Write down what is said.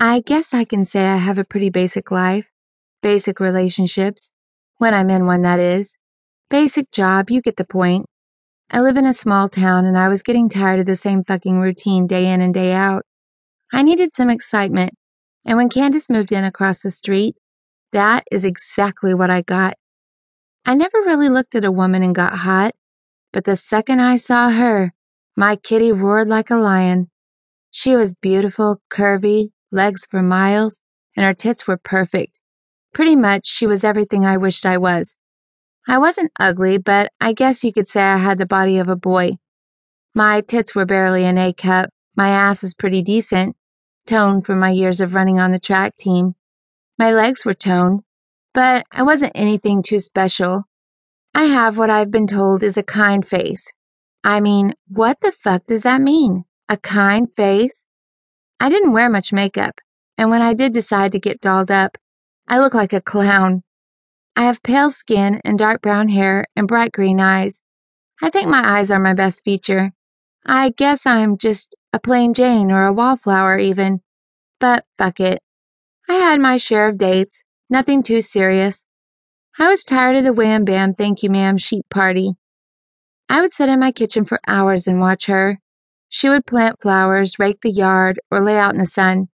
I guess I can say I have a pretty basic life. Basic relationships. When I'm in one, that is. Basic job, you get the point. I live in a small town and I was getting tired of the same fucking routine day in and day out. I needed some excitement, and when Candice moved in across the street, that is exactly what I got. I never really looked at a woman and got hot, but the second I saw her, my kitty roared like a lion. She was beautiful, curvy, legs for miles, and her tits were perfect. Pretty much, she was everything I wished I was. I wasn't ugly, but I guess you could say I had the body of a boy. My tits were barely an A cup. My ass is pretty decent, toned from my years of running on the track team. My legs were toned, but I wasn't anything too special. I have what I've been told is a kind face. I mean, what the fuck does that mean? A kind face? I didn't wear much makeup, and when I did decide to get dolled up, I look like a clown. I have pale skin and dark brown hair and bright green eyes. I think my eyes are my best feature. I guess I'm just a plain Jane or a wallflower, even. But fuck it. I had my share of dates, nothing too serious. I was tired of the wham bam thank you ma'am sheep party. I would sit in my kitchen for hours and watch her. She would plant flowers, rake the yard, or lay out in the sun.